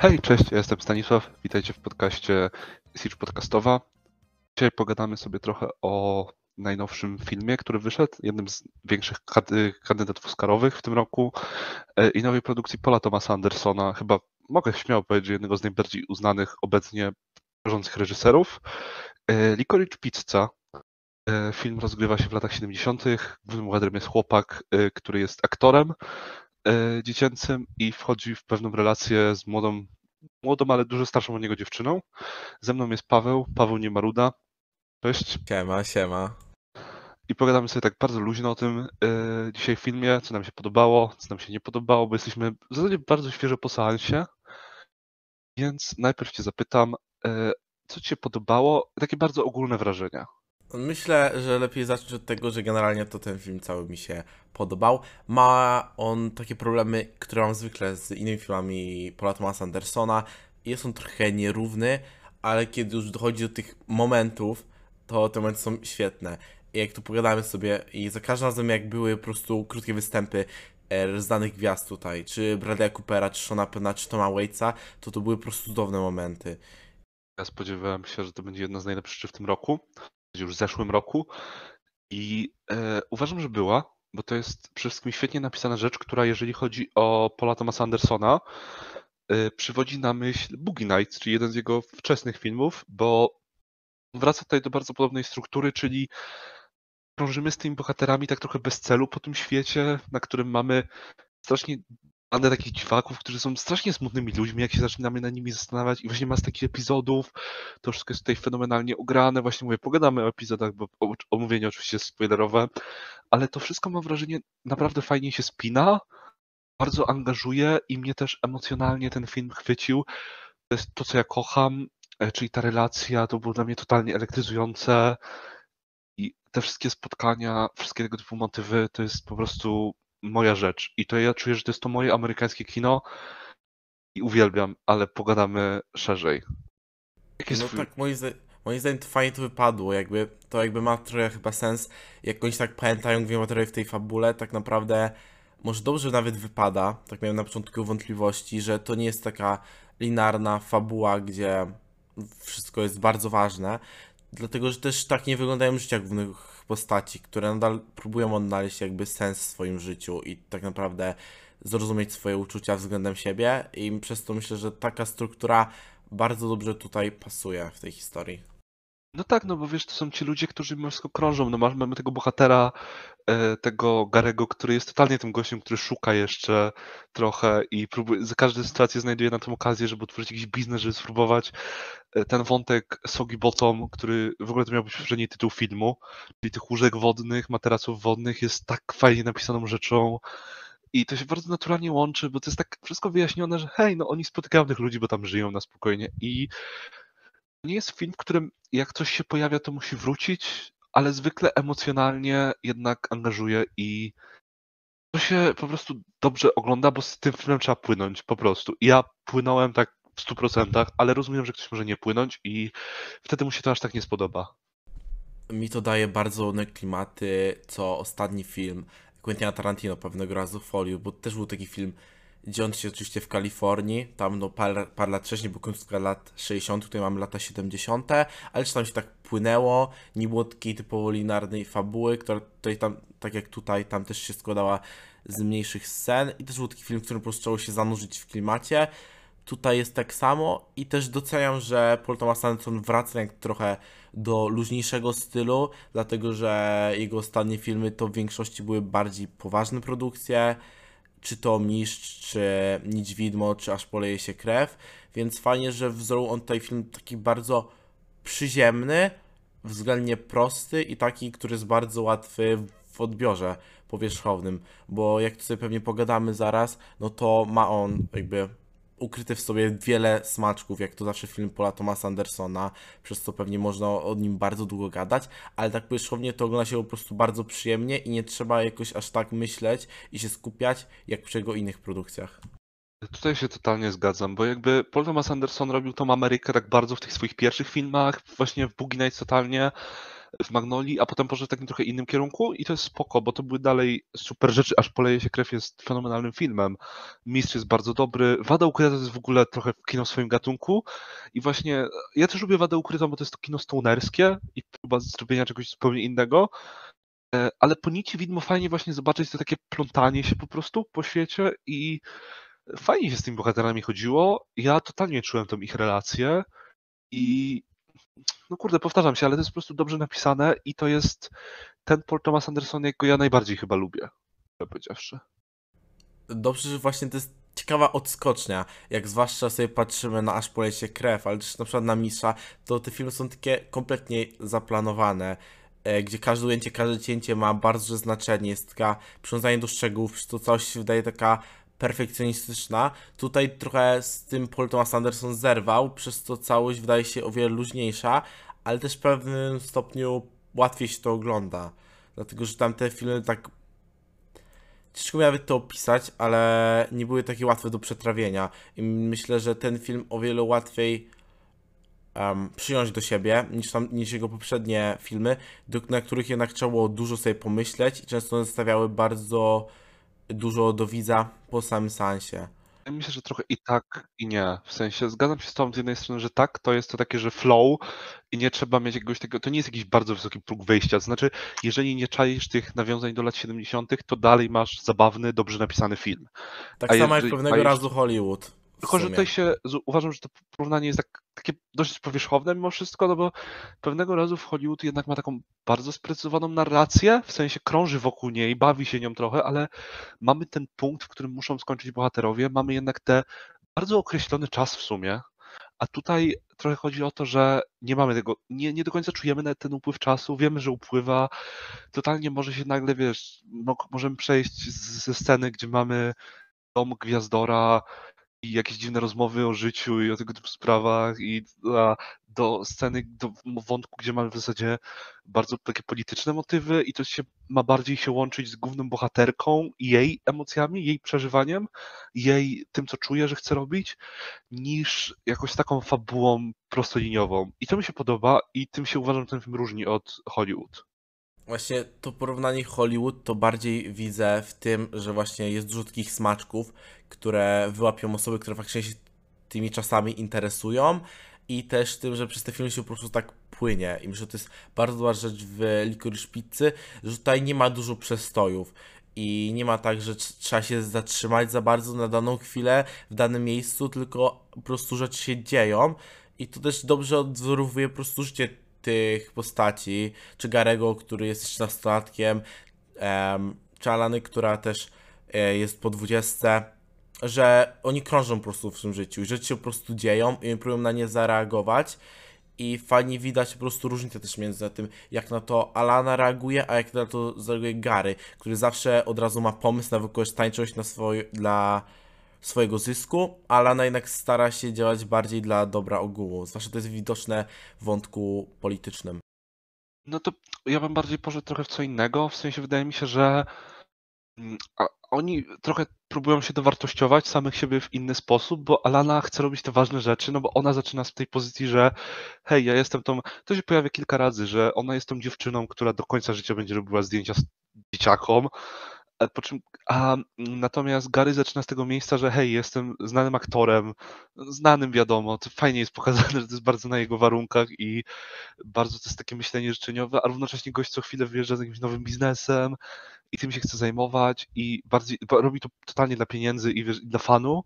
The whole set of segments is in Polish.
Hej, cześć, ja jestem Stanisław. Witajcie w podcaście Siege Podcastowa. Dzisiaj pogadamy sobie trochę o najnowszym filmie, który wyszedł, jednym z większych kandydatów Oscarowych w tym roku e, i nowej produkcji Paula Thomasa Andersona. Chyba mogę śmiało powiedzieć, jednego z najbardziej uznanych obecnie tworzących reżyserów. E, Licorice Pizza. E, Film rozgrywa się w latach 70. Głównym bohaterem jest chłopak, który jest aktorem dziecięcym i wchodzi w pewną relację z młodą, młodą, ale dużo starszą od niego dziewczyną. Ze mną jest Paweł, Paweł Niemaruda. Cześć. Siema, siema. I pogadamy sobie tak bardzo luźno o tym e, dzisiaj w filmie, co nam się podobało, co nam się nie podobało, bo jesteśmy w zasadzie bardzo świeżo po seansie. Więc najpierw cię zapytam, e, co ci się podobało? Takie bardzo ogólne wrażenia. Myślę, że lepiej zacząć od tego, że generalnie to ten film cały mi się podobał. Ma on takie problemy, które mam zwykle z innymi filmami Paula Thomasa Andersona. Jest on trochę nierówny, ale kiedy już dochodzi do tych momentów, to te momenty są świetne. I jak tu pogadamy sobie i za każdym razem jak były po prostu krótkie występy e, znanych gwiazd tutaj, czy Bradley'a Coopera, czy Shona Penna, czy Toma Waitsa, to to były po prostu cudowne momenty. Ja spodziewałem się, że to będzie jedna z najlepszych w tym roku, już w zeszłym roku. I e, uważam, że była, bo to jest przede wszystkim świetnie napisana rzecz, która jeżeli chodzi o Paula Thomasa Andersona, e, przywodzi na myśl Boogie Nights, czyli jeden z jego wczesnych filmów, bo wraca tutaj do bardzo podobnej struktury, czyli krążymy z tymi bohaterami tak trochę bez celu po tym świecie, na którym mamy strasznie bandę takich dziwaków, którzy są strasznie smutnymi ludźmi, jak się zaczynamy na nimi zastanawiać. I właśnie ma z takich epizodów, to wszystko jest tutaj fenomenalnie ugrane, właśnie mówię, pogadamy o epizodach, bo omówienie oczywiście jest spoilerowe, ale to wszystko mam wrażenie naprawdę fajnie się spina, bardzo angażuje i mnie też emocjonalnie ten film chwycił. To jest to, co ja kocham, e, czyli ta relacja, to było dla mnie totalnie elektryzujące. I te wszystkie spotkania, wszystkie tego typu motywy, to jest po prostu moja rzecz. I to ja czuję, że to jest to moje amerykańskie kino i uwielbiam, ale pogadamy szerzej. Jaki No tak, moim, zda- moim zdaniem to fajnie to wypadło, jakby to jakby ma trochę chyba sens, jak oni tak pamiętają dwie materiały w tej fabule, tak naprawdę może dobrze nawet wypada, tak miałem na początku wątpliwości, że to nie jest taka linearna fabuła, gdzie wszystko jest bardzo ważne, dlatego, że też tak nie wyglądają życia głównych postaci, które nadal próbują odnaleźć jakby sens w swoim życiu i tak naprawdę zrozumieć swoje uczucia względem siebie i przez to myślę, że taka struktura bardzo dobrze tutaj pasuje w tej historii. No tak, no bo wiesz, to są ci ludzie, którzy wszystko krążą. No mamy tego bohatera, tego Garego, który jest totalnie tym gościem, który szuka jeszcze trochę i próbuje, za każdą sytuację znajduje na tą okazję, żeby otworzyć jakiś biznes, żeby spróbować. E, Ten wątek Soggy Bottom, który w ogóle to miał być poprzedni tytuł filmu, czyli tych łóżek wodnych, materaców wodnych, jest tak fajnie napisaną rzeczą. I to się bardzo naturalnie łączy, bo to jest tak wszystko wyjaśnione, że hej, no oni spotykają tych ludzi, bo tam żyją na spokojnie. I nie jest film, w którym jak coś się pojawia, to musi wrócić, ale zwykle emocjonalnie jednak angażuje i to się po prostu dobrze ogląda, bo z tym filmem trzeba płynąć po prostu. I ja płynąłem tak w 100%, ale rozumiem, że ktoś może nie płynąć i wtedy mu się to aż tak nie spodoba. Mi to daje bardzo ładne klimaty, co ostatni film Quentina Tarantino pewnego razu w Foliu, bo też był taki film dziejący się oczywiście w Kalifornii, tam no parę, parę lat wcześniej, bo końcówka lat 60., tutaj mamy lata 70., ale czy tam się tak płynęło, nie było takiej typowo linearnej fabuły, która tutaj tam, tak jak tutaj, tam też się składała z mniejszych scen i też był taki film, w którym po prostu trzeba się zanurzyć w klimacie. Tutaj jest tak samo i też doceniam, że Paul Thomas Anderson wraca jak trochę do luźniejszego stylu, dlatego że jego ostatnie filmy to w większości były bardziej poważne produkcje, czy to Mistrz, czy Nic Widmo, czy Aż poleje się krew, więc fajnie, że wzorł on tutaj film taki bardzo przyziemny, względnie prosty i taki, który jest bardzo łatwy w odbiorze powierzchownym, bo jak tu sobie pewnie pogadamy zaraz, no to ma on jakby ukryty w sobie wiele smaczków, jak to zawsze film Paula Thomasa Andersona, przez co pewnie można o nim bardzo długo gadać, ale tak powierzchownie to ogląda się po prostu bardzo przyjemnie i nie trzeba jakoś aż tak myśleć i się skupiać, jak przy jego innych produkcjach. Tutaj się totalnie zgadzam, bo jakby Paul Thomas Anderson robił tą Amerykę tak bardzo w tych swoich pierwszych filmach, właśnie w Boogie Nights totalnie, w Magnoli, a potem poszedł w takim trochę innym kierunku i to jest spoko, bo to były dalej super rzeczy, aż poleje się krew jest fenomenalnym filmem. Mistrz jest bardzo dobry, Wada Ukryta to jest w ogóle trochę kino w swoim gatunku i właśnie ja też lubię Wadę Ukrytą, bo to jest to kino stonerskie i próba zrobienia czegoś zupełnie innego, e, ale po nici widmo fajnie właśnie zobaczyć to takie plątanie się po prostu po świecie i fajnie się z tymi bohaterami chodziło. Ja totalnie czułem tą ich relację i no kurde, powtarzam się, ale to jest po prostu dobrze napisane i to jest ten Paul Thomas Anderson, jakiego ja najbardziej chyba lubię, powiedziawszy. Dobrze, że właśnie to jest ciekawa odskocznia, jak zwłaszcza sobie patrzymy na Aż polecie krew, ale też na przykład na Misza, to te filmy są takie kompletnie zaplanowane, e, gdzie każde ujęcie, każde cięcie ma bardzo znaczenie, jest taka przywiązanie do szczegółów, to coś się wydaje taka perfekcjonistyczna. Tutaj trochę z tym Paul Thomas Anderson zerwał, przez to całość wydaje się o wiele luźniejsza, ale też w pewnym stopniu łatwiej się to ogląda. Dlatego, że tam te filmy tak ciężko mi to opisać, ale nie były takie łatwe do przetrawienia. I myślę, że ten film o wiele łatwiej um, przyjąć do siebie niż, tam, niż jego poprzednie filmy, do, na których jednak trzeba było dużo sobie pomyśleć i często one stawiały bardzo dużo do widza po samym seansie. Myślę, że trochę i tak, i nie. W sensie zgadzam się z tobą z jednej strony, że tak, to jest to takie, że flow i nie trzeba mieć jakiegoś takiego, to nie jest jakiś bardzo wysoki próg wejścia. To znaczy, jeżeli nie czaisz tych nawiązań do lat 70., to dalej masz zabawny, dobrze napisany film. Tak A samo jeżeli- jak pewnego razu Hollywood. Tylko, że tutaj się uważam, że to porównanie jest tak, takie dość powierzchowne mimo wszystko, no bo pewnego razu w Hollywood jednak ma taką bardzo sprecyzowaną narrację, w sensie krąży wokół niej, bawi się nią trochę, ale mamy ten punkt, w którym muszą skończyć bohaterowie, mamy jednak te bardzo określony czas w sumie, a tutaj trochę chodzi o to, że nie mamy tego, nie, nie do końca czujemy ten upływ czasu, wiemy, że upływa, totalnie może się nagle, wiesz, no, możemy przejść z- ze sceny, gdzie mamy dom Gwiazdora, i jakieś dziwne rozmowy o życiu i o tego typu sprawach i a, do sceny, do wątku, gdzie mamy w zasadzie bardzo takie polityczne motywy i to się ma bardziej się łączyć z główną bohaterką i jej emocjami, jej przeżywaniem, jej tym, co czuje, że chce robić, niż jakoś taką fabułą prostoliniową. I to mi się podoba i tym się uważam, że ten film różni od Hollywood. Właśnie to porównanie Hollywood to bardziej widzę w tym, że właśnie jest dużo takich smaczków, które wyłapią osoby, które faktycznie się tymi czasami interesują i też tym, że przez te filmy się po prostu tak płynie. I myślę, że to jest bardzo dobra rzecz w Licorice Pizzy, że tutaj nie ma dużo przestojów. I nie ma tak, że tr- trzeba się zatrzymać za bardzo na daną chwilę w danym miejscu, tylko po prostu rzeczy się dzieją. I to też dobrze odwzorowuje po prostu życie tych postaci, czy Garego, który jest jeszcze nastolatkiem, em, czy Alany, która też e, jest po 20, że oni krążą po prostu w tym życiu, i rzeczy się po prostu dzieją i próbują na nie zareagować i fajnie widać po prostu różnicę też między tym, jak na to Alana reaguje, a jak na to zareaguje Gary, który zawsze od razu ma pomysł na wykorzystanie czegoś na swoje, dla swojego zysku, a Alana jednak stara się działać bardziej dla dobra ogółu, zwłaszcza to jest widoczne w wątku politycznym. No to ja bym bardziej poszedł trochę w co innego. W sensie wydaje mi się, że mm, oni trochę próbują się dowartościować samych siebie w inny sposób, bo Alana chce robić te ważne rzeczy, no bo ona zaczyna z tej pozycji, że hej, ja jestem tą. To się pojawia kilka razy, że ona jest tą dziewczyną, która do końca życia będzie robiła zdjęcia z dzieciakom. E, Po czym, a natomiast Gary zaczyna z tego miejsca, że hej, jestem znanym aktorem, znanym wiadomo, to fajnie jest pokazane, że to jest bardzo na jego warunkach i bardzo to jest takie myślenie życzeniowe, a równocześnie gość co chwilę wyjeżdża z jakimś nowym biznesem i tym się chce zajmować i bardziej, robi to totalnie dla pieniędzy i wiesz, i dla fanu.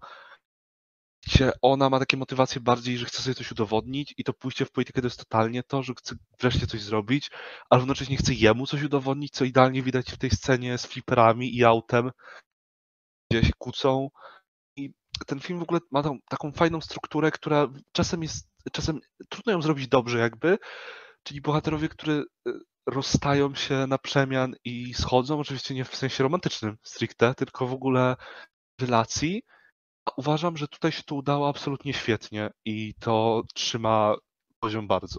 Gdzie ona ma takie motywacje bardziej, że chce sobie coś udowodnić i to pójście w politykę to jest totalnie to, że chce wreszcie coś zrobić, a równocześnie chce jemu coś udowodnić, co idealnie widać w tej scenie z fliperami i autem, gdzie się kłócą. I ten film w ogóle ma tą, taką fajną strukturę, która czasem jest, czasem trudno ją zrobić dobrze jakby, czyli bohaterowie, którzy y, rozstają się na przemian i schodzą, oczywiście nie w sensie romantycznym stricte, tylko w ogóle relacji. Uważam, że tutaj się to udało absolutnie świetnie i to trzyma poziom bardzo.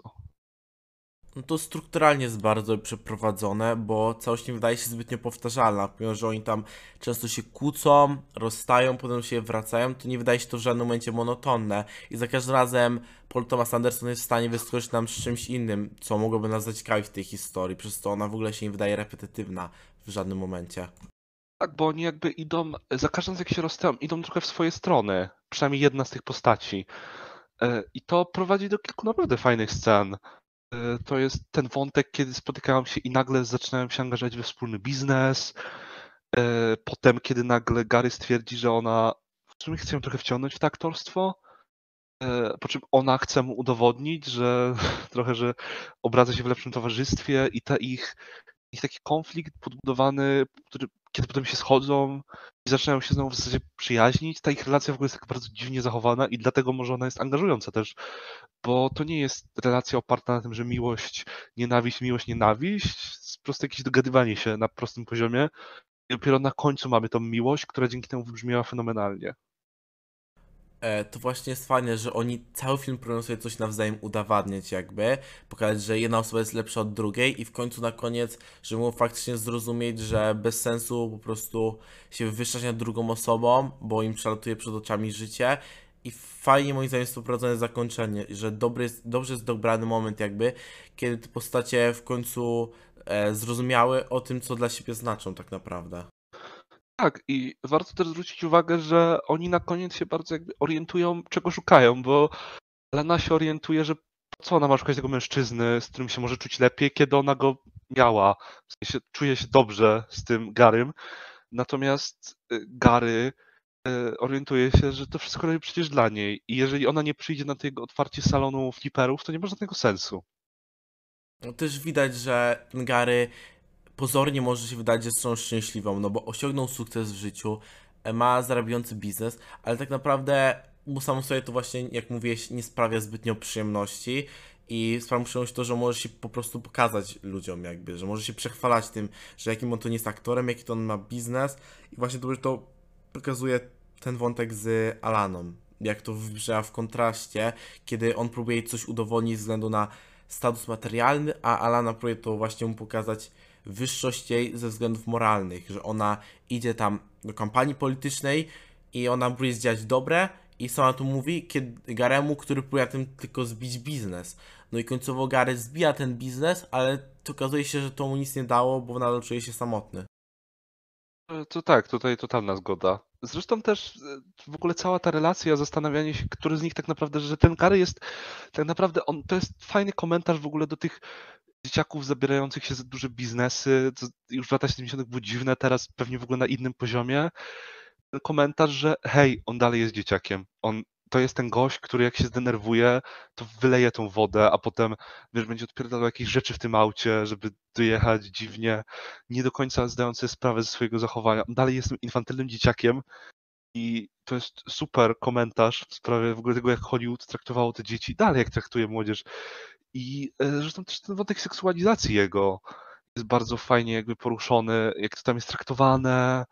No to strukturalnie jest bardzo przeprowadzone, bo całość nie wydaje się zbytnio powtarzalna. Że oni tam często się kłócą, rozstają, potem się wracają, to nie wydaje się to w żadnym momencie monotonne. I za każdym razem Paul Thomas Anderson jest w stanie wyskoczyć nam z czymś innym, co mogłoby nas zaciekawić w tej historii, przez to ona w ogóle się nie wydaje repetytywna w żadnym momencie. Tak, bo oni jakby idą, za każdym jak się rozstają, idą trochę w swoje strony. Przynajmniej jedna z tych postaci. E, I to prowadzi do kilku naprawdę fajnych scen. E, To jest ten wątek, kiedy spotykają się i nagle zaczynają się angażować we wspólny biznes. E, Potem, kiedy nagle Gary stwierdzi, że ona w sumie chce ją trochę wciągnąć w to aktorstwo. Po czym ona chce mu udowodnić, że trochę, że obradza się w lepszym towarzystwie i ta ich, ich taki konflikt podbudowany, który, kiedy potem się schodzą i zaczynają się znowu w zasadzie przyjaźnić, ta ich relacja w ogóle jest tak bardzo dziwnie zachowana i dlatego może ona jest angażująca też, bo to nie jest relacja oparta na tym, że miłość, nienawiść, miłość, nienawiść, po prostu jakieś dogadywanie się na prostym poziomie i dopiero na końcu mamy tą miłość, która dzięki temu wybrzmiała fenomenalnie. E, to właśnie jest fajne, że oni cały film próbują sobie coś nawzajem udowadniać jakby, pokazać, że jedna osoba jest lepsza od drugiej i w końcu na koniec, że mogą faktycznie zrozumieć, że bez sensu po prostu się wywyższać nad drugą osobą, bo im przelatuje przed oczami życie i fajnie moim zdaniem jest poprowadzone zakończenie, że dobry jest, dobrze jest dobrany moment jakby, kiedy te postacie w końcu e, zrozumiały o tym, co dla siebie znaczą tak naprawdę. Tak, i warto też zwrócić uwagę, że oni na koniec się bardzo jakby orientują, czego szukają, bo Lena się orientuje, że po co ona ma szukać tego mężczyzny, z którym się może czuć lepiej, kiedy ona go miała. W sensie czuje się dobrze z tym Garym. Natomiast y, Gary y, orientuje się, że to wszystko robi przecież dla niej. I jeżeli ona nie przyjdzie na to jego otwarcie salonu fliperów, to nie ma żadnego sensu. No też widać, że Gary pozornie może się wydać, że są szczęśliwą, no bo osiągnął sukces w życiu, e, ma zarabiający biznes, ale tak naprawdę mu samo sobie to właśnie, jak mówiłeś, nie sprawia zbytnio przyjemności i sprawia przyjemność to, że może się po prostu pokazać ludziom jakby, że może się przechwalać tym, że jakim on to nie jest aktorem, jaki to on ma biznes i właśnie to, to pokazuje ten wątek z Alaną, jak to wybrzmiała w kontraście, kiedy on próbuje coś udowodnić ze względu na status materialny, a Alana próbuje to właśnie mu pokazać wyższość jej ze względów moralnych, że ona idzie tam do kampanii politycznej i ona próbuje zdziałać dobre i sama tu mówi kiedy Garemu, który próbuje tym tylko zbić biznes. No i końcowo Gary zbija ten biznes, ale okazuje się, że to mu nic nie dało, bo nadal czuje się samotny. E, To tak, tutaj totalna zgoda. Zresztą też e, w ogóle cała ta relacja, zastanawianie się, który z nich tak naprawdę, że ten Gary jest tak naprawdę, on, to jest fajny komentarz w ogóle do tych dzieciaków zabierających się za duże biznesy, co już w latach 70. było dziwne, teraz pewnie w ogóle na innym poziomie. Komentarz, że hej, on dalej jest dzieciakiem. On, to jest ten gość, który jak się zdenerwuje, to wyleje tą wodę, a potem wiesz, będzie odpierdalał jakieś rzeczy w tym aucie, żeby dojechać dziwnie, nie do końca zdając sobie sprawę ze swojego zachowania. Dalej jest tym infantylnym dzieciakiem i to jest super komentarz w sprawie w ogóle tego, jak Hollywood traktowało te dzieci, dalej jak traktuje młodzież. I e, zresztą też ten wątek seksualizacji jego jest bardzo fajnie jakby poruszony, jak to tam jest traktowane,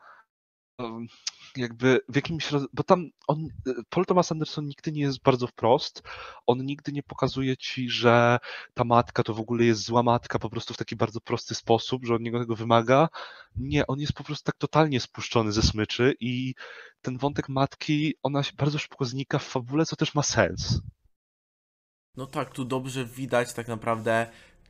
jakby w jakimś, bo tam on, e, Paul Thomas Anderson nigdy nie jest bardzo wprost, on nigdy nie pokazuje ci, że ta matka to w ogóle jest zła matka po prostu w taki bardzo prosty sposób, że od niego tego wymaga. Nie, on jest po prostu tak totalnie spuszczony ze smyczy i ten wątek matki, ona się bardzo szybko znika w fabule, co też ma sens. No tak, tu dobrze widać tak naprawdę,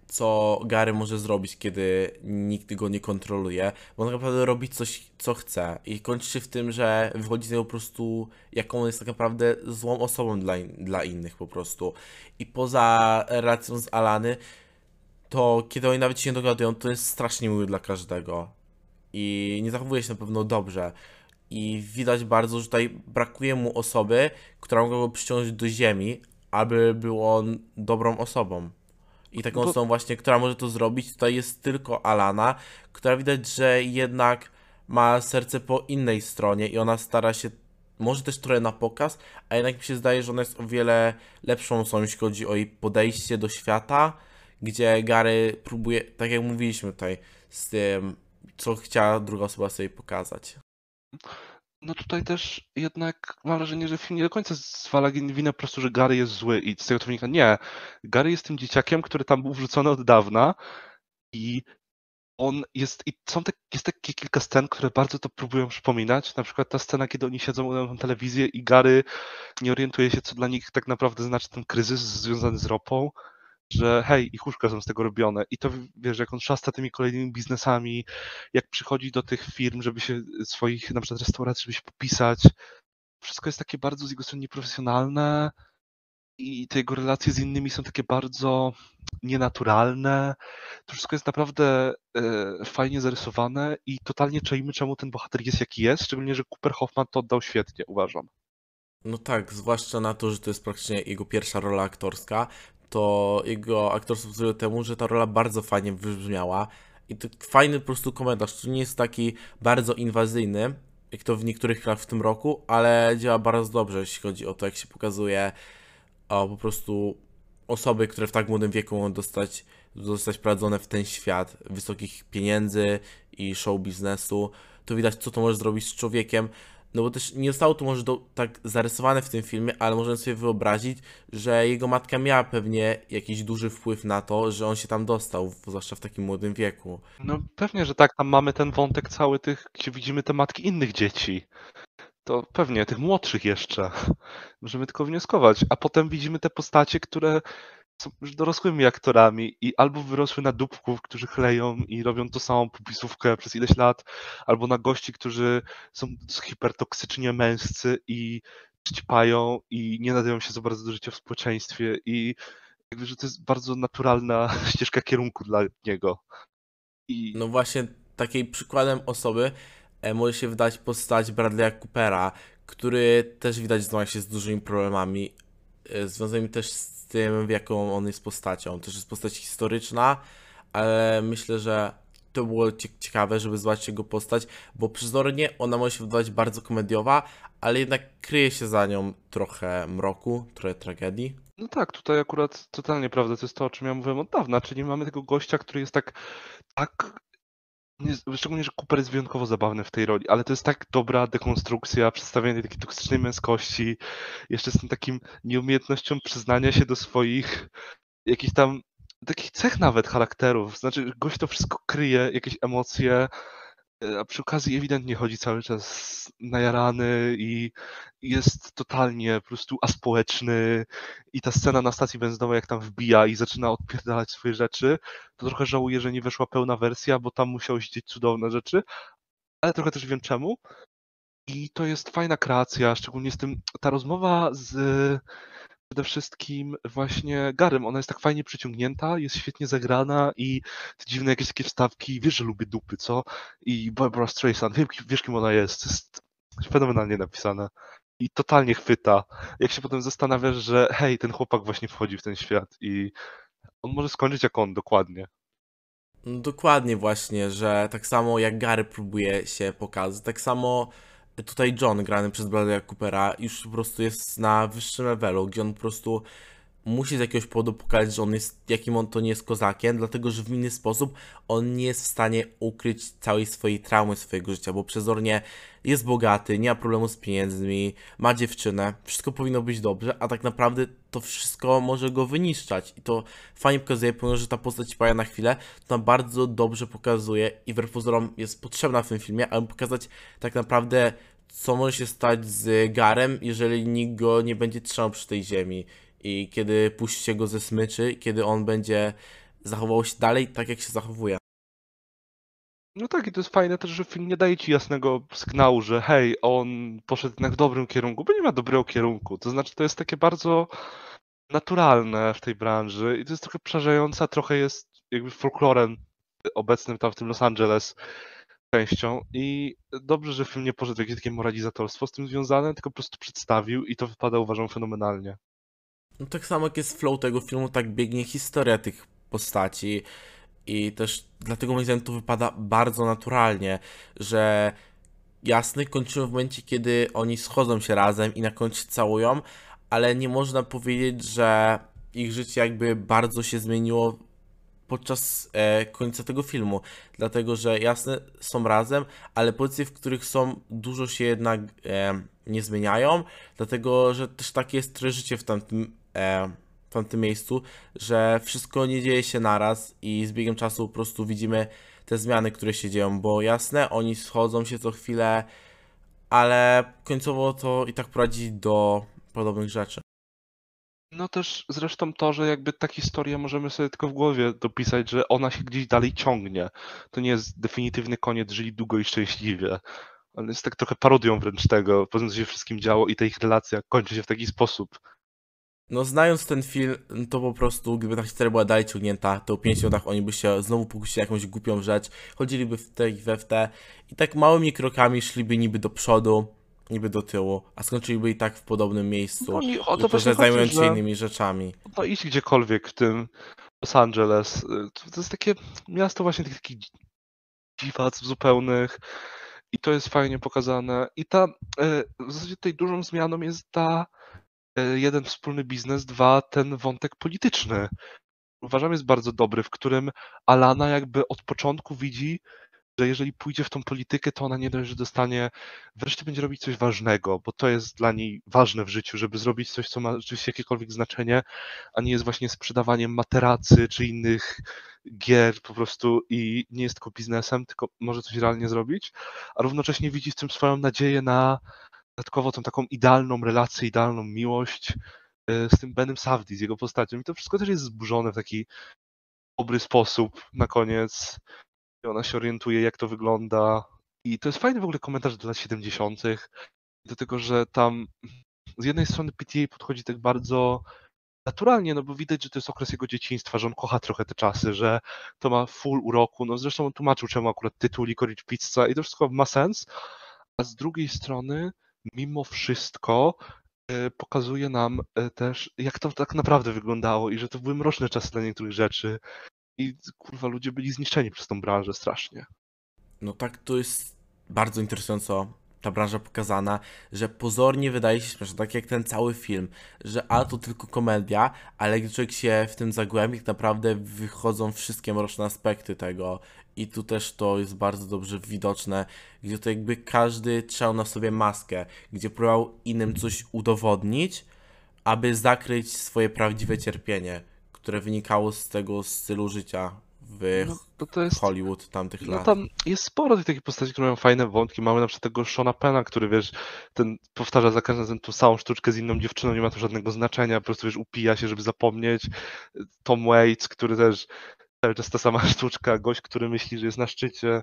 co Gary może zrobić, kiedy nikt go nie kontroluje, bo on tak naprawdę robi coś, co chce i kończy się w tym, że wychodzi z niego po prostu, jaką on jest tak naprawdę złą osobą dla, in- dla innych po prostu. I poza relacją z Alany, to kiedy oni nawet się nie dogadują, to jest strasznie miły dla każdego i nie zachowuje się na pewno dobrze. I widać bardzo, że tutaj brakuje mu osoby, która mogła go przyciągnąć do ziemi, aby był on dobrą osobą. I taką Bo- osobą właśnie, która może to zrobić, tutaj jest tylko Alana, która widać, że jednak ma serce po innej stronie i ona stara się, może też trochę na pokaz, a jednak mi się zdaje, że ona jest o wiele lepszą osobą, jeśli chodzi o jej podejście do świata, gdzie Gary próbuje, tak jak mówiliśmy tutaj, z tym, co chciała druga osoba sobie pokazać. No tutaj też jednak mam wrażenie, że film nie do końca zwala winę po prostu, że Gary jest zły i z tego to wynika. Nie. Gary jest tym dzieciakiem, który tam był wrzucony od dawna i on jest, i są tak, jest takie kilka scen, które bardzo to próbują przypominać. Na przykład ta scena, kiedy oni siedzą na telewizję i Gary nie orientuje się, co dla nich tak naprawdę znaczy ten kryzys związany z ropą że hej, ich łóżka są z tego robione i to wiesz, jak on szasta tymi kolejnymi biznesami, jak przychodzi do tych firm, żeby się swoich na przykład restauracji, żeby się popisać, wszystko jest takie bardzo z jego strony nieprofesjonalne i te jego relacje z innymi są takie bardzo nienaturalne. To wszystko jest naprawdę e, fajnie zarysowane i totalnie czujemy, czemu ten bohater jest jaki jest, szczególnie, że Cooper Hoffman to oddał świetnie, uważam. No tak, zwłaszcza na to, że to jest praktycznie jego pierwsza rola aktorska, to jego aktorstwo wzoruje temu, że ta rola bardzo fajnie wybrzmiała i to fajny po prostu komentarz, to nie jest taki bardzo inwazyjny, jak to w niektórych chwilach w tym roku, ale działa bardzo dobrze, jeśli chodzi o to, jak się pokazuje o po prostu osoby, które w tak młodym wieku mogą dostać, zostać prowadzone w ten świat wysokich pieniędzy i show biznesu, to widać, co to może zrobić z człowiekiem, no bo też nie zostało to może do, tak zarysowane w tym filmie, ale możemy sobie wyobrazić, że jego matka miała pewnie jakiś duży wpływ na to, że on się tam dostał, zwłaszcza w takim młodym wieku. No pewnie, że tak, tam mamy ten wątek cały tych, gdzie widzimy te matki innych dzieci. To pewnie, tych młodszych jeszcze. Możemy tylko wnioskować. A potem widzimy te postacie, które są już dorosłymi aktorami i albo wyrosły na dupków, którzy chleją i robią tą samą popisówkę przez ileś lat, albo na gości, którzy są hipertoksycznie męscy i ćpają i nie nadają się za bardzo do życia w społeczeństwie i jakby, że to jest bardzo naturalna ścieżka kierunku dla niego. I... No właśnie takiej przykładem osoby e, może się wydać postać Bradley'a Coopera, który też widać zmaga się z dużymi problemami, związanymi też z tym, w jaką on jest postacią. To jest postać historyczna, ale myślę, że to było ciekawe, żeby zobaczyć jego postać, bo przezornie ona może się wydawać bardzo komediowa, ale jednak kryje się za nią trochę mroku, trochę tragedii. No tak, tutaj akurat totalnie prawda, to jest to, o czym ja mówiłem od dawna, czyli mamy tego gościa, który jest tak, tak nie, szczególnie, że Cooper jest wyjątkowo zabawny w tej roli, ale to jest tak dobra dekonstrukcja, przedstawienie takiej toksycznej męskości, jeszcze z tym takim nieumiejętnością przyznania się do swoich jakichś tam takich cech nawet charakterów. Znaczy, gość to wszystko kryje, jakieś emocje, a przy okazji ewidentnie chodzi cały czas najarany i jest totalnie po prostu aspołeczny i ta scena na stacji benzynowej jak tam wbija i zaczyna odpierdalać swoje rzeczy, to trochę żałuję, że nie weszła pełna wersja, bo tam musiał siedzieć cudowne rzeczy, ale trochę też wiem czemu. I to jest fajna kreacja, szczególnie z tym, ta rozmowa z przede wszystkim właśnie Garym. Ona jest tak fajnie przyciągnięta, jest świetnie zagrana i te dziwne jakieś takie wstawki, wiesz, że lubię dupy, co? I Barbara Streisand, wiesz kim ona jest, jest fenomenalnie napisane i totalnie chwyta. Jak się potem zastanawiasz, że hej, ten chłopak właśnie wchodzi w ten świat i on może skończyć jak on, dokładnie. No, dokładnie właśnie, że tak samo jak Gary próbuje się pokazać, tak samo tutaj John grany przez Bradley'a Coopera już po prostu jest na wyższym levelu, gdzie on po prostu musi z jakiegoś powodu pokazać, że on jest, jakim on to nie jest kozakiem, dlatego że w inny sposób on nie jest w stanie ukryć całej swojej traumy swojego życia, bo przezornie jest bogaty, nie ma problemu z pieniędzmi, ma dziewczynę, wszystko powinno być dobrze, a tak naprawdę to wszystko może go wyniszczać. I to fajnie pokazuje, pomimo że ta postać paja na chwilę, to bardzo dobrze pokazuje i wbrew pozorom jest potrzebna w tym filmie, aby pokazać tak naprawdę co może się stać z Garem, jeżeli nikt go nie będzie trzymał przy tej ziemi i kiedy puścicie go ze smyczy, kiedy on będzie zachował się dalej tak, jak się zachowuje. No tak, i to jest fajne też, że film nie daje ci jasnego sygnału, że hej, on poszedł jednak w dobrym kierunku, bo nie ma dobrego kierunku. To znaczy, to jest takie bardzo naturalne w tej branży i to jest trochę przerażające, trochę jest jakby folklorem obecnym tam w tym Los Angeles częścią i dobrze, że film nie poszedł w jakieś takie moralizatorstwo z tym związane, tylko po prostu przedstawił i to wypada uważam fenomenalnie. No tak samo jak jest flow tego filmu, tak biegnie historia tych postaci i też dlatego moim zdaniem to wypada bardzo naturalnie, że jasny kończymy w momencie, kiedy oni schodzą się razem i na końcu całują, ale nie można powiedzieć, że ich życie jakby bardzo się zmieniło podczas e, końca tego filmu. Dlatego, że jasne, są razem, ale pozycje, w których są, dużo się jednak e, nie zmieniają. Dlatego, że też takie jest życie w tamtym, w tamtym miejscu, że wszystko nie dzieje się naraz i z biegiem czasu po prostu widzimy te zmiany, które się dzieją, bo jasne, oni schodzą się co chwilę, ale końcowo to i tak prowadzi do podobnych rzeczy. No też zresztą to, że jakby ta historia możemy sobie tylko w głowie dopisać, że ona się gdzieś dalej ciągnie. To nie jest definitywny koniec, żyli długo i szczęśliwie. On jest tak trochę parodią wręcz tego, po tym co się wszystkim działo i ta ich relacja kończy się w taki sposób. No znając ten film, to po prostu gdyby ta historia była dalej ciągnięta, to po 5 minutach oni by się znowu pokusili jakąś głupią rzecz, chodziliby w te i we w te i tak małymi krokami szliby niby do przodu, niby do tyłu, a skończyliby i tak w podobnym miejscu, No i o to tylko że zajmując się innymi rzeczami. no idź gdziekolwiek w tym Los Angeles. y, To jest takie miasto właśnie tych takich dzi- dziwac zupełnych i to jest fajnie pokazane. I ta, y, w zasadzie tutaj dużą zmianą jest ta jeden wspólny biznes, dwa ten wątek polityczny. Uważam jest bardzo dobry, w którym Alana jakby od początku widzi, że jeżeli pójdzie w tą politykę, to ona nie dość, że dostanie, wreszcie będzie robić coś ważnego, bo to jest dla niej ważne w życiu, żeby zrobić coś, co ma rzeczywiście jakiekolwiek znaczenie, a nie jest właśnie sprzedawaniem materacy czy innych gier po prostu i nie jest tylko biznesem, tylko może coś realnie zrobić, a równocześnie widzi w tym swoją nadzieję na dodatkowo tą taką idealną relację, idealną miłość y, z tym Benem Savdi, z jego postacią. I to wszystko też jest zburzone w taki dobry sposób na koniec. I ona się orientuje, jak to wygląda. I to jest fajny w ogóle komentarz do lat 70. Do tego, że tam z jednej strony PTA podchodzi tak bardzo naturalnie, no bo widać, że to jest okres jego dzieciństwa, że on kocha trochę te czasy, że to ma full uroku. No zresztą on tłumaczył, czemu akurat tytuł Licorice Pizza i to wszystko ma sens. A z drugiej strony, mimo wszystko, e, pokazuje nam e, też, jak to tak naprawdę wyglądało i że to były mroczne czasy dla niektórych rzeczy. I kurwa, ludzie byli zniszczeni przez tą branżę strasznie. No tak, to jest bardzo interesująco ta branża pokazana, że pozornie wydaje się śmieszne, tak jak ten cały film, że a to tylko komedia, ale gdy człowiek się w tym zagłębi, tak naprawdę wychodzą wszystkie mroczne aspekty tego i tu też to jest bardzo dobrze widoczne, gdzie to jakby każdy trzymał na sobie maskę, gdzie próbował innym coś udowodnić, aby zakryć swoje prawdziwe cierpienie, które wynikało z tego stylu życia w No, to, to jest. Hollywood tamtych No lat. tam jest sporo tych takich postaci, które mają fajne wątki. Mamy na przykład tego Shona Pena, który wiesz, ten powtarza za każdym razem tą samą sztuczkę z inną dziewczyną, nie ma to żadnego znaczenia, po prostu wiesz, upija się, żeby zapomnieć. Tom Waits, który też cały czas ta sama sztuczka, gość, który myśli, że jest na szczycie.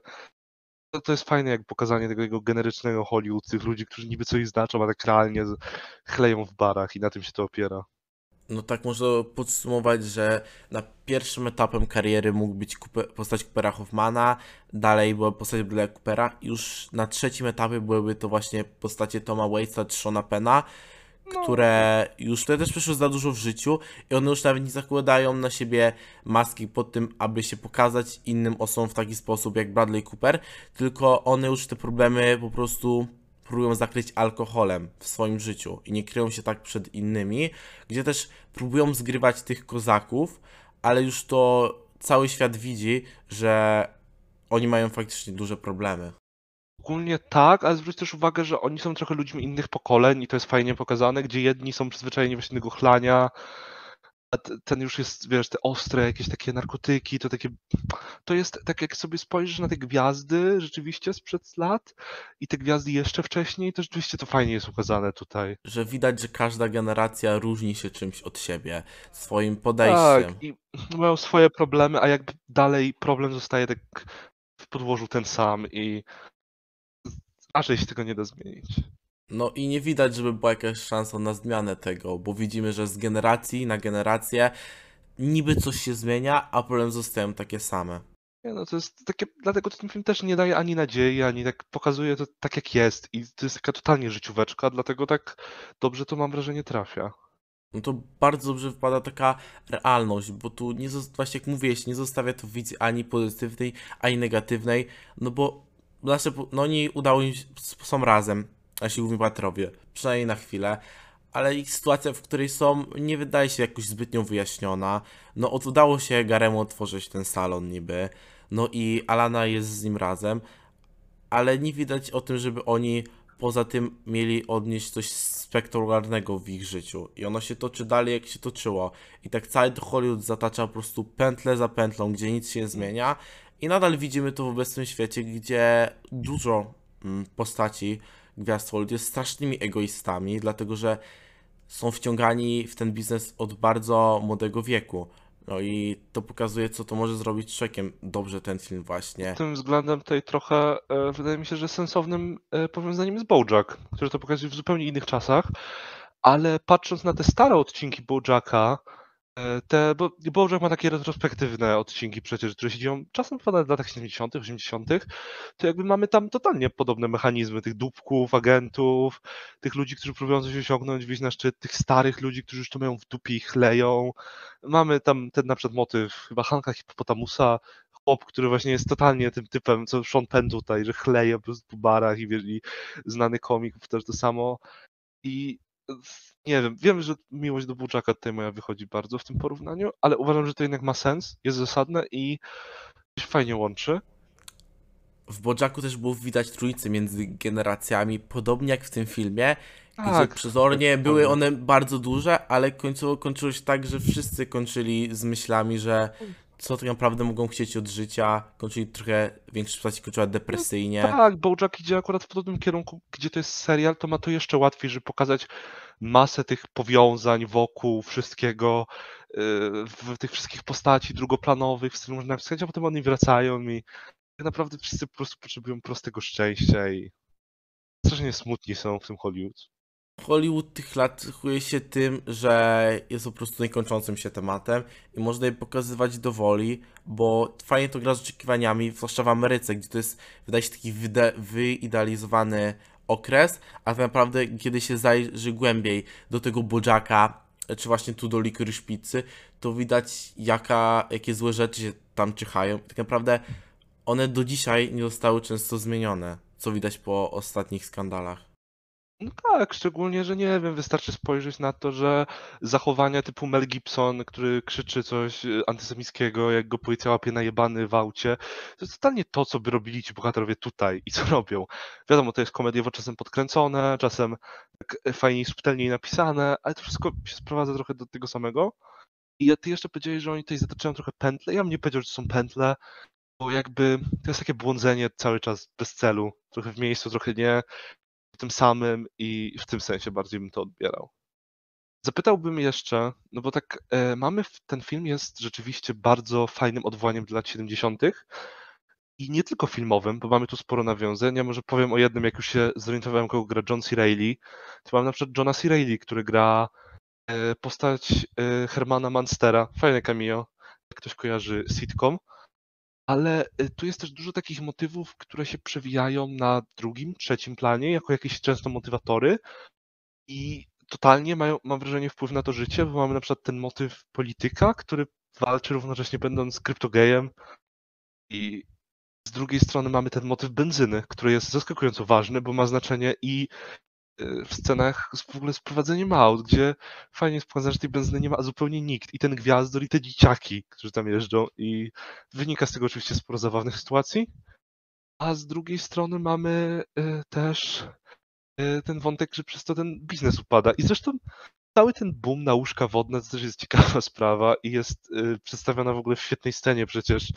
To, jest fajne, jak pokazanie tego jego generycznego Hollywood, tych ludzi, którzy niby coś znaczą, a tak realnie chleją w barach i na tym się to opiera. No tak można podsumować, że na pierwszym etapem kariery mógł być postać Coopera Hoffmana, dalej była postać Bradley'a Coopera, już na trzecim etapie byłyby to właśnie postacie Toma Waitsa czy Shona Pena, które już wtedy też przeszły za dużo w życiu i one już nawet nie zakładają na siebie maski pod tym, aby się pokazać innym osobom w taki sposób jak Bradley Cooper, tylko one już te problemy po prostu próbują zakryć alkoholem w swoim życiu i nie kryją się tak przed innymi, gdzie też próbują zgrywać tych kozaków, ale już to cały świat widzi, że oni mają faktycznie duże problemy. Ogólnie tak, ale zwróć też uwagę, że oni są trochę ludźmi innych pokoleń i to jest fajnie pokazane, gdzie jedni są przyzwyczajeni właśnie do tego chlania, a ten już jest, wiesz, te ostre jakieś takie narkotyki, to takie, to jest tak jak sobie spojrzysz na te gwiazdy rzeczywiście sprzed lat i te gwiazdy jeszcze wcześniej, to rzeczywiście to fajnie jest ukazane tutaj. Że widać, że każda generacja różni się czymś od siebie, swoim podejściem. Tak, i mają swoje problemy, a jakby dalej problem zostaje tak w podłożu ten sam i a że się tego nie da zmienić. No i nie widać, żeby była jakaś szansa na zmianę tego, bo widzimy, że z generacji na generację niby coś się zmienia, a problemy zostają takie same. Nie no, to jest takie, dlatego ten film też nie daje ani nadziei, ani tak pokazuje to tak jak jest i to jest taka totalnie życióweczka, dlatego tak dobrze to mam wrażenie trafia. No to bardzo dobrze wypada taka realność, bo tu nie właśnie jak mówiłeś, nie zostawia to wizji ani pozytywnej, ani negatywnej, no bo nasze, po- no oni udało im są razem, nasi główni bohaterowie, przynajmniej na chwilę, ale ich sytuacja, w której są, nie wydaje się jakoś zbytnio wyjaśniona. No, udało się Garemu otworzyć ten salon niby, no i Alana jest z nim razem, ale nie widać o tym, żeby oni poza tym mieli odnieść coś spektakularnego w ich życiu. I ono się toczy dalej, jak się toczyło. I tak cały Hollywood zatacza po prostu pętlę za pętlą, gdzie nic się nie zmienia. I nadal widzimy to w obecnym świecie, gdzie dużo mm, postaci gwiazd Hollywood jest strasznymi egoistami, dlatego że są wciągani w ten biznes od bardzo młodego wieku. No i to pokazuje, co to może zrobić człowiekiem. Dobrze ten film właśnie. Tym względem tutaj trochę e, wydaje mi się, że sensownym e, powiązaniem jest Bojack, który to pokazuje w zupełnie innych czasach, ale patrząc na te stare odcinki Bojacka, te, bo Bojack ma takie retrospektywne odcinki przecież, które się dzieją czasem w latach 70., 80., to jakby mamy tam totalnie podobne mechanizmy tych dupków, agentów, tych ludzi, którzy próbują coś osiągnąć, wyjść na szczyt, tych starych ludzi, którzy już to mają w dupie i chleją. Mamy tam ten na przykład motyw chyba Hanka Hipopotamusa, chłop, który właśnie jest totalnie tym typem, co Sean Penn tutaj, że chleje po prostu po barach i, wiesz, i znany komik też to samo. I nie wiem, wiem, że miłość do Buczaka tutaj moja wychodzi bardzo w tym porównaniu, ale uważam, że to jednak ma sens, jest zasadne i się fajnie łączy. W Bojacku też było widać trójcy między generacjami, podobnie jak w tym filmie, gdzie Tak, przezornie tak, były one bardzo duże, ale końcowo kończyło się tak, że wszyscy kończyli z myślami, że co tak naprawdę mogą chcieć od życia, kończyli trochę, większość postaci kończyła depresyjnie. Tak, Bojack idzie akurat w podobnym kierunku, gdzie to jest serial, to ma to jeszcze łatwiej, żeby pokazać masę tych powiązań wokół wszystkiego, yy, w tych wszystkich postaci drugoplanowych, w stylu można napisać, a potem oni wracają i tak naprawdę wszyscy po prostu potrzebują prostego szczęścia i strasznie smutni są w tym Hollywood. Hollywood tych lat cechuje się tym, że jest po prostu niekończącym się tematem i można je pokazywać dowoli, bo fajnie to gra z oczekiwaniami, zwłaszcza w Ameryce, gdzie to jest, wydaje się, taki wyidealizowany okres, a tak naprawdę, kiedy się zajrzy głębiej do tego Bojacka, czy właśnie tu do Licorice Pizzy, to widać, jaka, jakie złe rzeczy się tam czyhają. Tak naprawdę one do dzisiaj nie zostały często zmienione, co widać po ostatnich skandalach. No tak, szczególnie, że nie wiem, wystarczy spojrzeć na to, że zachowania typu Mel Gibson, który krzyczy coś y, antysemickiego, jak go policja łapie najebany w aucie, to jest totalnie to, co by robili ci bohaterowie tutaj i co robią. Wiadomo, to jest komediowo czasem podkręcone, czasem tak e, fajniej, subtelniej napisane, ale to wszystko się sprowadza trochę do tego samego. I ty jeszcze powiedziałeś, że oni tutaj zataczają trochę pętle. Ja bym nie powiedział, że to są pętle, bo jakby to jest takie błądzenie cały czas bez celu. Trochę w miejscu, trochę nie tym samym i w tym sensie bardziej bym to odbierał. Zapytałbym jeszcze, no bo tak e, mamy, w- ten film jest rzeczywiście bardzo fajnym odwołaniem do lat 70. i nie tylko filmowym, bo mamy tu sporo nawiązań. Ja może powiem o jednym, jak już się zorientowałem, kogo gra John C. Reilly. To mamy na przykład Johna C. Reilly, który gra e, postać e, Hermana Manstera. Fajne cameo, jak ktoś kojarzy sitcom. Ale y, tu jest też dużo takich motywów, które się przewijają na drugim, trzecim planie, jako jakieś często motywatory i totalnie mają, mam wrażenie, wpływ na to życie, bo mamy na przykład ten motyw polityka, który walczy równocześnie będąc kryptogejem i z drugiej strony mamy ten motyw benzyny, który jest zaskakująco ważny, bo ma znaczenie i w scenach z w ogóle z prowadzeniem aut, gdzie fajnie jest pokazane, że tej benzyny nie ma zupełnie nikt. I ten gwiazdor, i te dzieciaki, którzy tam jeżdżą. I wynika z tego oczywiście sporo zabawnych sytuacji. A z drugiej strony mamy y, też y, ten wątek, że przez to ten biznes upada. I zresztą cały ten boom na łóżka wodne to też jest ciekawa sprawa i jest y, przedstawiona w ogóle w świetnej scenie przecież.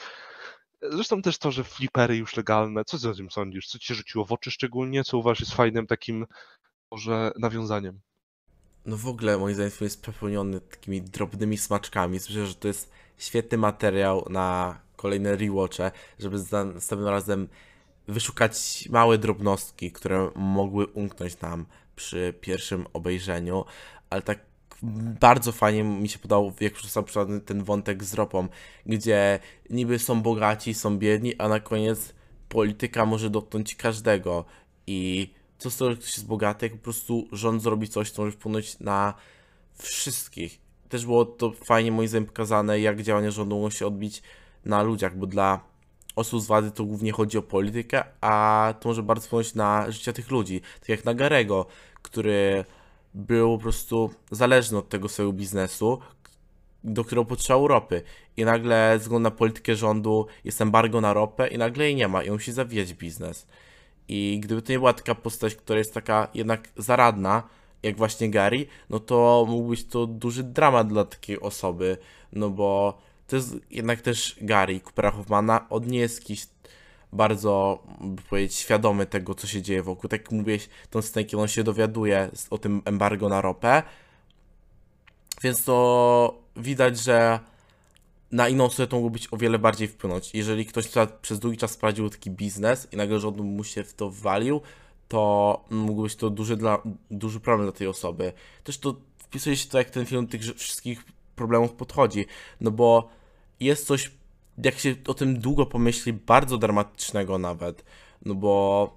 Zresztą też to, że flipery już legalne. Co ty o tym sądzisz? Co ci rzuciło w oczy szczególnie? Co uważasz jest fajnym takim może nawiązaniem? No w ogóle moim zdaniem film jest przepełniony takimi drobnymi smaczkami. Myślę, że to jest świetny materiał na kolejne rewatche, żeby za następnym razem wyszukać małe drobnostki, które mogły umknąć nam przy pierwszym obejrzeniu, ale tak bardzo fajnie mi się podobał, jak został przygotowany ten wątek z ropą, gdzie niby są bogaci, są biedni, a na koniec polityka może dotknąć każdego i co z tego, że ktoś jest bogaty, jak po prostu rząd zrobi coś, co może wpłynąć na wszystkich. Też było to fajnie moim zdaniem pokazane, jak działania rządu mogą się odbić na ludziach, bo dla osób z wady to głównie chodzi o politykę, a to może bardzo wpłynąć na życie tych ludzi. Tak jak na Garego, który był po prostu zależny od tego swojego biznesu, do którego potrzebował ropy. I nagle ze względu na politykę rządu jest embargo na ropę i nagle jej nie ma i on musi zawijać biznes. I gdyby to nie była taka postać, która jest taka jednak zaradna, jak właśnie Gary, no to mógł być to duży dramat dla takiej osoby, no bo to jest jednak też Gary, Coopera Hoffmana, on nie jest jakiś bardzo, by powiedzieć, świadomy tego, co się dzieje wokół. Tak jak mówiłeś, tą scenę, kiedy on się dowiaduje o tym embargo na ropę, więc to widać, że na inną osobę to mogło być o wiele bardziej wpłynąć. Jeżeli ktoś przez długi czas prowadził taki biznes i nagle rząd mu się w to walił, to mógł być to duży, dla, duży problem dla tej osoby. Też to wpisuje się to, jak ten film tych wszystkich problemów podchodzi, no bo jest coś, jak się o tym długo pomyśli, bardzo dramatycznego nawet, no bo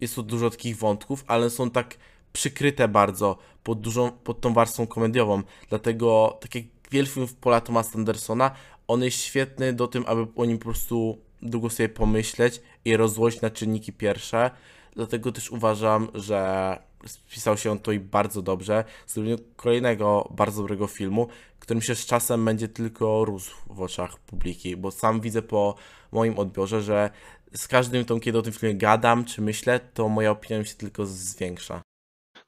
jest tu dużo takich wątków, ale są tak przykryte bardzo pod, dużą, pod tą warstwą komediową. Dlatego, tak jak wiele filmów Paula Thomasa Andersona, on jest świetny do tym, aby o nim po prostu długo sobie pomyśleć i rozłożyć na czynniki pierwsze. Dlatego też uważam, że spisał się on tutaj bardzo dobrze. Zrobił kolejnego bardzo dobrego filmu, którym się z czasem będzie tylko rósł w oczach publiki, bo sam widzę po moim odbiorze, że z każdym tą, kiedy o tym filmie gadam czy myślę, to moja opinia mi się tylko zwiększa.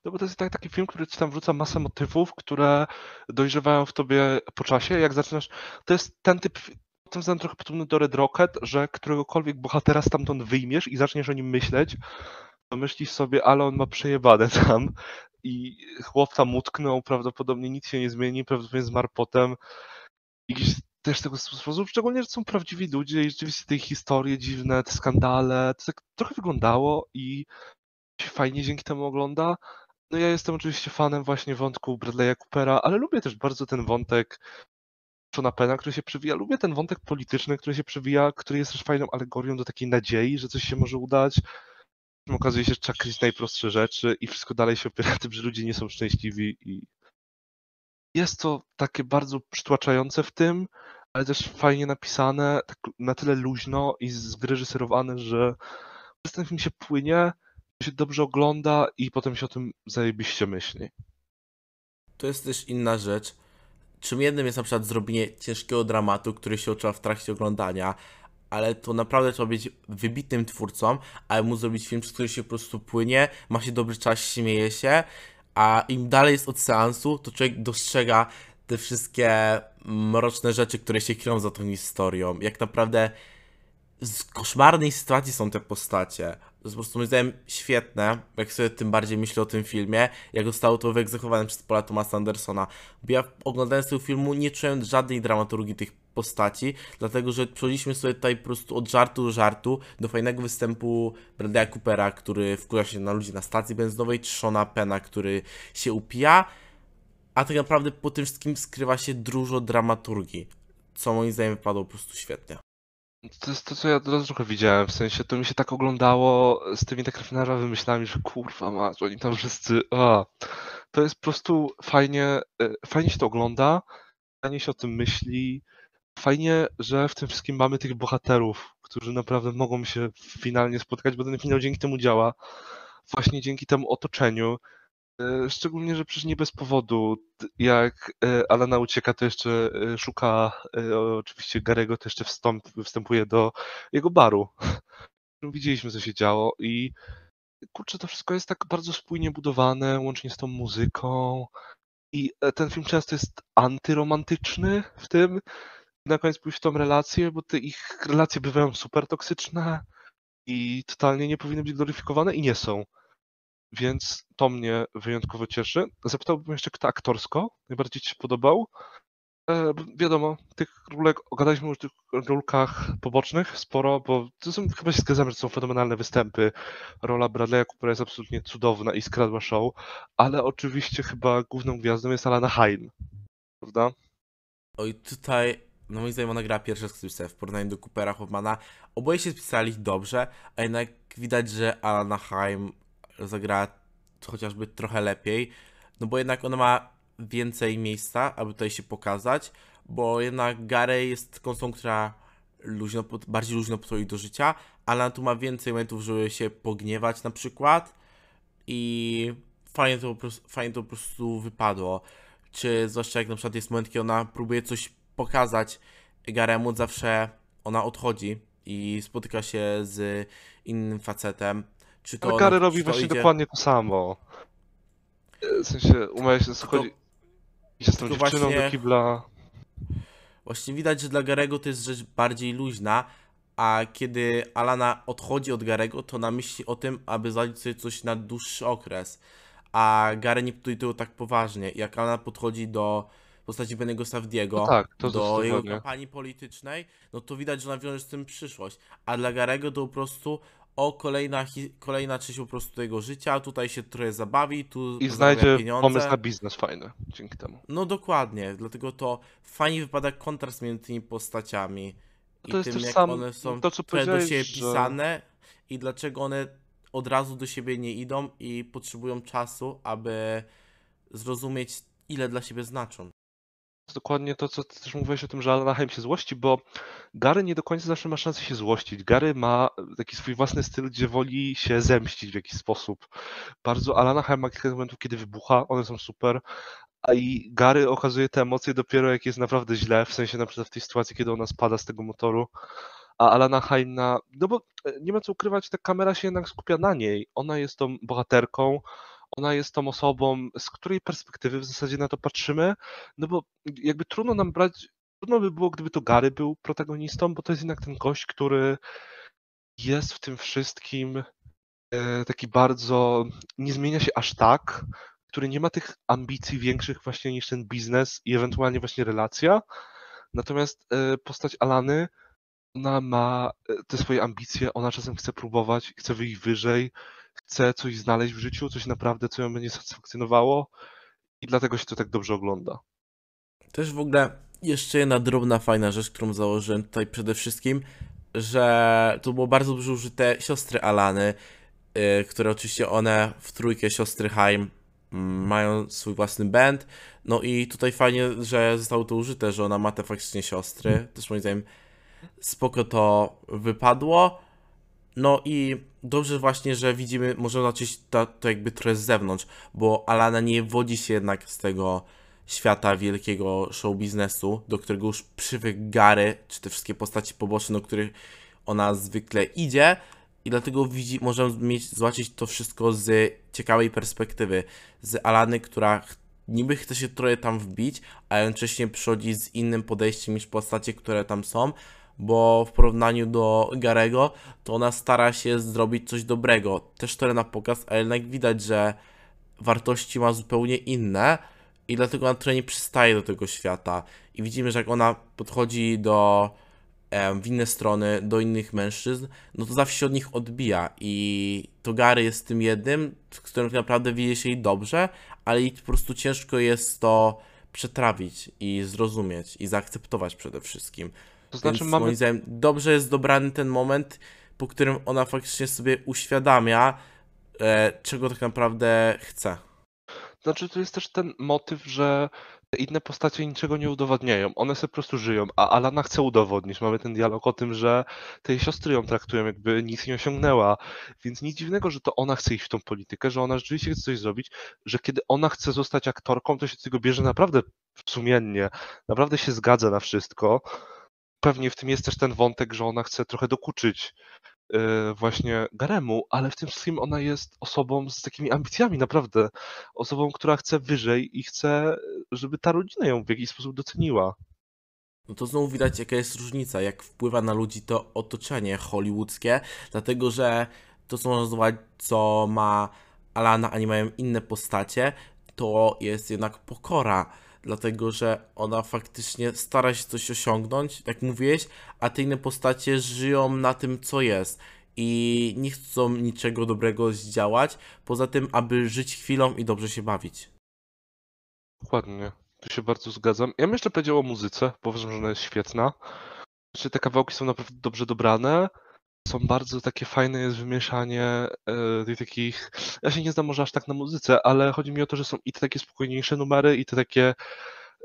No bo to jest tak, taki film, który ci tam wrzuca masę motywów, które dojrzewają w tobie po czasie. Jak zaczynasz. To jest ten typ. Tym względem trochę podobny do Red Rocket, że któregokolwiek bohatera stamtąd wyjmiesz i zaczniesz o nim myśleć, to myślisz sobie, ale on ma przejebane tam. I chłop tam utknął, prawdopodobnie nic się nie zmieni, prawdopodobnie zmarł potem. I gdzieś też tego sposób, szczególnie, że są prawdziwi ludzie i rzeczywiście te historie dziwne, te skandale, to tak trochę wyglądało i się fajnie dzięki temu ogląda. No ja jestem oczywiście fanem właśnie wątku Bradley'a Coopera, ale lubię też bardzo ten wątek Shona Penna, który się przewija. Lubię ten wątek polityczny, który się przewija, który jest też fajną alegorią do takiej nadziei, że coś się może udać. Okazuje się, że trzeba kryć najprostsze rzeczy i wszystko dalej się opiera na tym, że ludzie nie są szczęśliwi i jest to takie bardzo przytłaczające w tym, ale też fajnie napisane, tak na tyle luźno i wyreżyserowane, że przez ten film się płynie, się dobrze ogląda i potem się o tym zajebiście myśli. To jest też inna rzecz. Czym jednym jest na przykład zrobienie ciężkiego dramatu, który się odczuwa w trakcie oglądania, ale to naprawdę trzeba być wybitnym twórcą, aby móc zrobić film, przez który się po prostu płynie, ma się dobry czas, śmieje się, a im dalej jest od seansu, to człowiek dostrzega te wszystkie mroczne rzeczy, które się kryją za tą historią. Jak naprawdę z koszmarnej sytuacji są te postacie. To jest po prostu moim zdaniem świetne, jak sobie tym bardziej myślę o tym filmie, jak zostało to wyegzekwowane przez Paula Thomasa Andersona. Bo ja oglądając tego filmu nie czułem żadnej dramaturgii tych postaci, dlatego że przechodziliśmy sobie tutaj po prostu od żartu do żartu do fajnego występu Bradley'a Coopera, który wkurza się na ludzi na stacji benzynowej, Shona Pena, który się upija, a tak naprawdę po tym wszystkim skrywa się dużo dramaturgii, co moim zdaniem wypadło po prostu świetnie. To jest to, co ja teraz trochę widziałem, w sensie to mi się tak oglądało z tymi tak rafinerowymi myślami, że kurwa mać, oni tam wszyscy, a. To jest po prostu fajnie, e, fajnie się to ogląda, fajnie się o tym myśli, fajnie, że w tym wszystkim mamy tych bohaterów, którzy naprawdę mogą się finalnie spotkać, bo ten finał dzięki temu działa, właśnie dzięki temu otoczeniu. E, Szczególnie, że przecież nie bez powodu, jak e, Alana ucieka, to jeszcze e, szuka oczywiście Garego, to jeszcze wstąp, wstępuje do jego baru. Widzieliśmy, co się działo i kurczę, to wszystko jest tak bardzo spójnie budowane, łącznie z tą muzyką. I ten film często jest antyromantyczny w tym. Na koniec pójść w tą relację, bo te ich relacje bywają super toksyczne i totalnie nie powinny być gloryfikowane i nie są. Więc to mnie wyjątkowo cieszy. Zapytałbym jeszcze, kto aktorsko najbardziej Ci się podobał. E, wiadomo, tych rólek, gadaliśmy już o tych rólkach pobocznych sporo, bo to są, chyba się zgadzamy, że są fenomenalne występy. Rola Bradley'a Coopera jest absolutnie cudowna i skradła show, ale oczywiście chyba główną gwiazdą jest Alana Haim, prawda? Oj, tutaj, no moim zdaniem ona gra pierwsze skrzypce w porównaniu do Coopera Hoffmana. Oboje się spisali dobrze, a jednak widać, że Alana Haim zagra chociażby trochę lepiej, no bo jednak ona ma więcej miejsca, aby tutaj się pokazać, bo jednak Gary jest osobą, która luźno, bardziej luźno podchodzi do życia, ale tu ma więcej momentów, żeby się pogniewać na przykład i fajnie to, po prostu, fajnie to po prostu wypadło. Czy zwłaszcza jak na przykład jest moment, kiedy ona próbuje coś pokazać Garemu, zawsze ona odchodzi i spotyka się z innym facetem. Czy to ona- robi czy to właśnie idzie- dokładnie to samo. W sensie, umawia się, chodzi... Idzie z tą dziewczyną właśnie- do kibla. Właśnie widać, że dla Garego to jest rzecz bardziej luźna, a kiedy Alana odchodzi od Garego, to na myśli o tym, aby zaliczyć sobie coś na dłuższy okres. A Gary nie podejdzie tego tak poważnie. Jak Alana podchodzi do postaci Bennego Savdiego, No tak, do jego kampanii politycznej, no to widać, że ona wiąże z tym przyszłość. A dla Garego to po prostu o kolejna, kolejna część po prostu jego życia, tutaj się trochę zabawi, tu I znajdzie pieniądze. pomysł na biznes fajny dzięki temu. No dokładnie, dlatego to fajnie wypada kontrast między tymi postaciami i To jest tym, jak sam- one są to, co do siebie że- pisane i dlaczego one od razu do siebie nie idą i potrzebują czasu, aby zrozumieć, ile dla siebie znaczą. Dokładnie to, co ty też mówiłeś o tym, że Anaheim się złości, bo Gary nie do końca zawsze ma szansę się złościć. Gary ma taki swój własny styl, gdzie woli się zemścić w jakiś sposób. Bardzo Anaheim ma kilka momentów, kiedy wybucha, one są super, a i Gary okazuje te emocje dopiero jak jest naprawdę źle, w sensie na przykład w tej sytuacji, kiedy ona spada z tego motoru, a Alana Haim na... No bo e, nie ma co ukrywać, ta kamera się jednak skupia na niej. Ona jest tą bohaterką, ona jest tą osobą, z której perspektywy w zasadzie na to patrzymy, no bo jakby trudno nam brać, trudno by było, gdyby to Gary był protagonistą, bo to jest jednak ten gość, który jest w tym wszystkim e, taki bardzo, nie zmienia się aż tak, który nie ma tych ambicji większych właśnie niż ten biznes i ewentualnie właśnie relacja. Natomiast e, postać Alany, ona ma e, te swoje ambicje, ona czasem chce próbować, chce wyjść wyżej, chce coś znaleźć w życiu, coś naprawdę, co ją będzie satysfakcjonowało i dlatego się to tak dobrze ogląda. Też w ogóle jeszcze jedna drobna, fajna rzecz, którą założyłem tutaj przede wszystkim, że to było bardzo dużo użyte siostry Alany, y, które oczywiście one w trójkę siostry Haim mm, mają swój własny band. No i tutaj fajnie, że zostało to użyte, że ona ma te faktycznie siostry. Też moim zdaniem spoko to wypadło. No i dobrze właśnie, że widzimy, możemy zobaczyć to, to jakby trochę z zewnątrz, bo Alana nie wodzi się jednak z tego świata wielkiego show biznesu, do którego już przywykł Gary, czy te wszystkie postaci poboczne, do których ona zwykle idzie. I dlatego widzi, możemy mieć, zobaczyć to wszystko z ciekawej perspektywy, z Alany, która niby chce się trochę tam wbić, a jednocześnie przychodzi z innym podejściem niż postacie, które tam są, bo w porównaniu do Garego, to ona stara się zrobić coś dobrego, też trochę na pokaz, ale jednak widać, że wartości ma zupełnie inne i dlatego ona trochę nie przystaje do tego świata. I widzimy, że jak ona podchodzi do w inne strony, do innych mężczyzn, no to zawsze się od nich odbija. I to Gary jest tym jednym, z którym tak naprawdę widzi się jej dobrze, ale jej po prostu ciężko jest to przetrawić i zrozumieć i zaakceptować przede wszystkim. To znaczy Więc mamy moim zdaniem dobrze jest dobrany ten moment, po którym ona faktycznie sobie uświadamia, e, czego tak naprawdę chce. Znaczy, to jest też ten motyw, że te inne postacie niczego nie udowadniają. One sobie po prostu żyją, a Alana chce udowodnić. Mamy ten dialog o tym, że te jej siostry ją traktują, jakby nic nie osiągnęła. Więc nic dziwnego, że to ona chce iść w tą politykę, że ona rzeczywiście chce coś zrobić, że kiedy ona chce zostać aktorką, to się tego bierze naprawdę sumiennie, naprawdę się zgadza na wszystko. Pewnie w tym jest też ten wątek, że ona chce trochę dokuczyć yy, właśnie Garemu, ale w tym wszystkim ona jest osobą z takimi ambicjami, naprawdę. Osobą, która chce wyżej i chce, żeby ta rodzina ją w jakiś sposób doceniła. No to znowu widać, jaka jest różnica, jak wpływa na ludzi to otoczenie hollywoodzkie, dlatego że to, co można nazwać, co ma Alana, a nie mają inne postacie, to jest jednak pokora, dlatego że ona faktycznie stara się coś osiągnąć, jak mówiłeś, a te inne postacie żyją na tym, co jest. I nie chcą niczego dobrego zdziałać, poza tym, aby żyć chwilą i dobrze się bawić. Dokładnie. Tu się bardzo zgadzam. Ja bym jeszcze powiedział o muzyce, bo uważam, że ona jest świetna. Znaczy, te kawałki są naprawdę dobrze dobrane. Są bardzo takie fajne jest wymieszanie e, tych takich. Ja się nie znam może aż tak na muzyce, ale chodzi mi o to, że są i te takie spokojniejsze numery, i te takie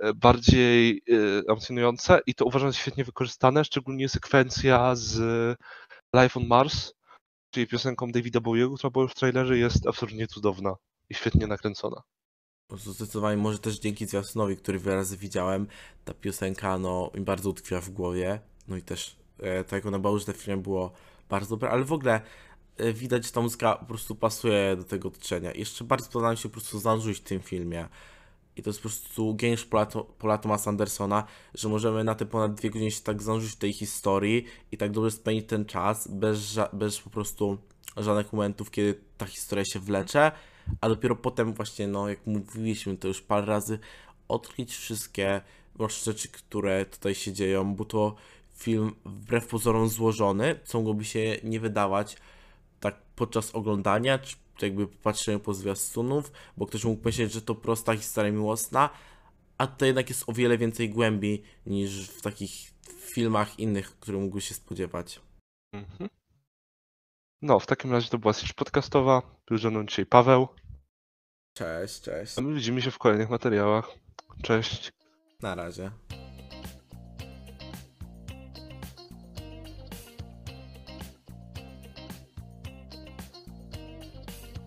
e, bardziej e, emocjonujące, i to uważam, jest świetnie wykorzystane, szczególnie sekwencja z Life on Mars, czyli piosenką Davida Bowiego, która była w trailerze, jest absolutnie cudowna. i świetnie nakręcona. Po prostu zdecydowanie może też dzięki zwiastunowi, który wiele razy widziałem, ta piosenka no mi bardzo utkwiła w głowie. No i też tak jak ona była użyta w filmie było bardzo dobre, ale w ogóle e, widać, że ta muzyka po prostu pasuje do tego otoczenia. Jeszcze bardzo podoba mi się po prostu zanurzyć w tym filmie. I to jest po prostu geniusz Paula, Paula Thomasa Andersona, że możemy na te ponad dwie godziny się tak zanurzyć w tej historii i tak dobrze spędzić ten czas bez, bez po prostu żadnych momentów, kiedy ta historia się wlecze, a dopiero potem właśnie, no jak mówiliśmy to już parę razy, odkryć wszystkie rzeczy, które tutaj się dzieją, bo to film wbrew pozorom złożony, co mogłoby się nie wydawać tak podczas oglądania, czy jakby patrzenia po zwiastunów, bo ktoś mógł myśleć, że to prosta historia miłosna, a tutaj jednak jest o wiele więcej głębi niż w takich filmach innych, które mógłby się spodziewać. Mhm. No, w takim razie to była sesja podcastowa. Był ze mną dzisiaj Paweł. Cześć, cześć. A my widzimy się w kolejnych materiałach. Cześć. Na razie.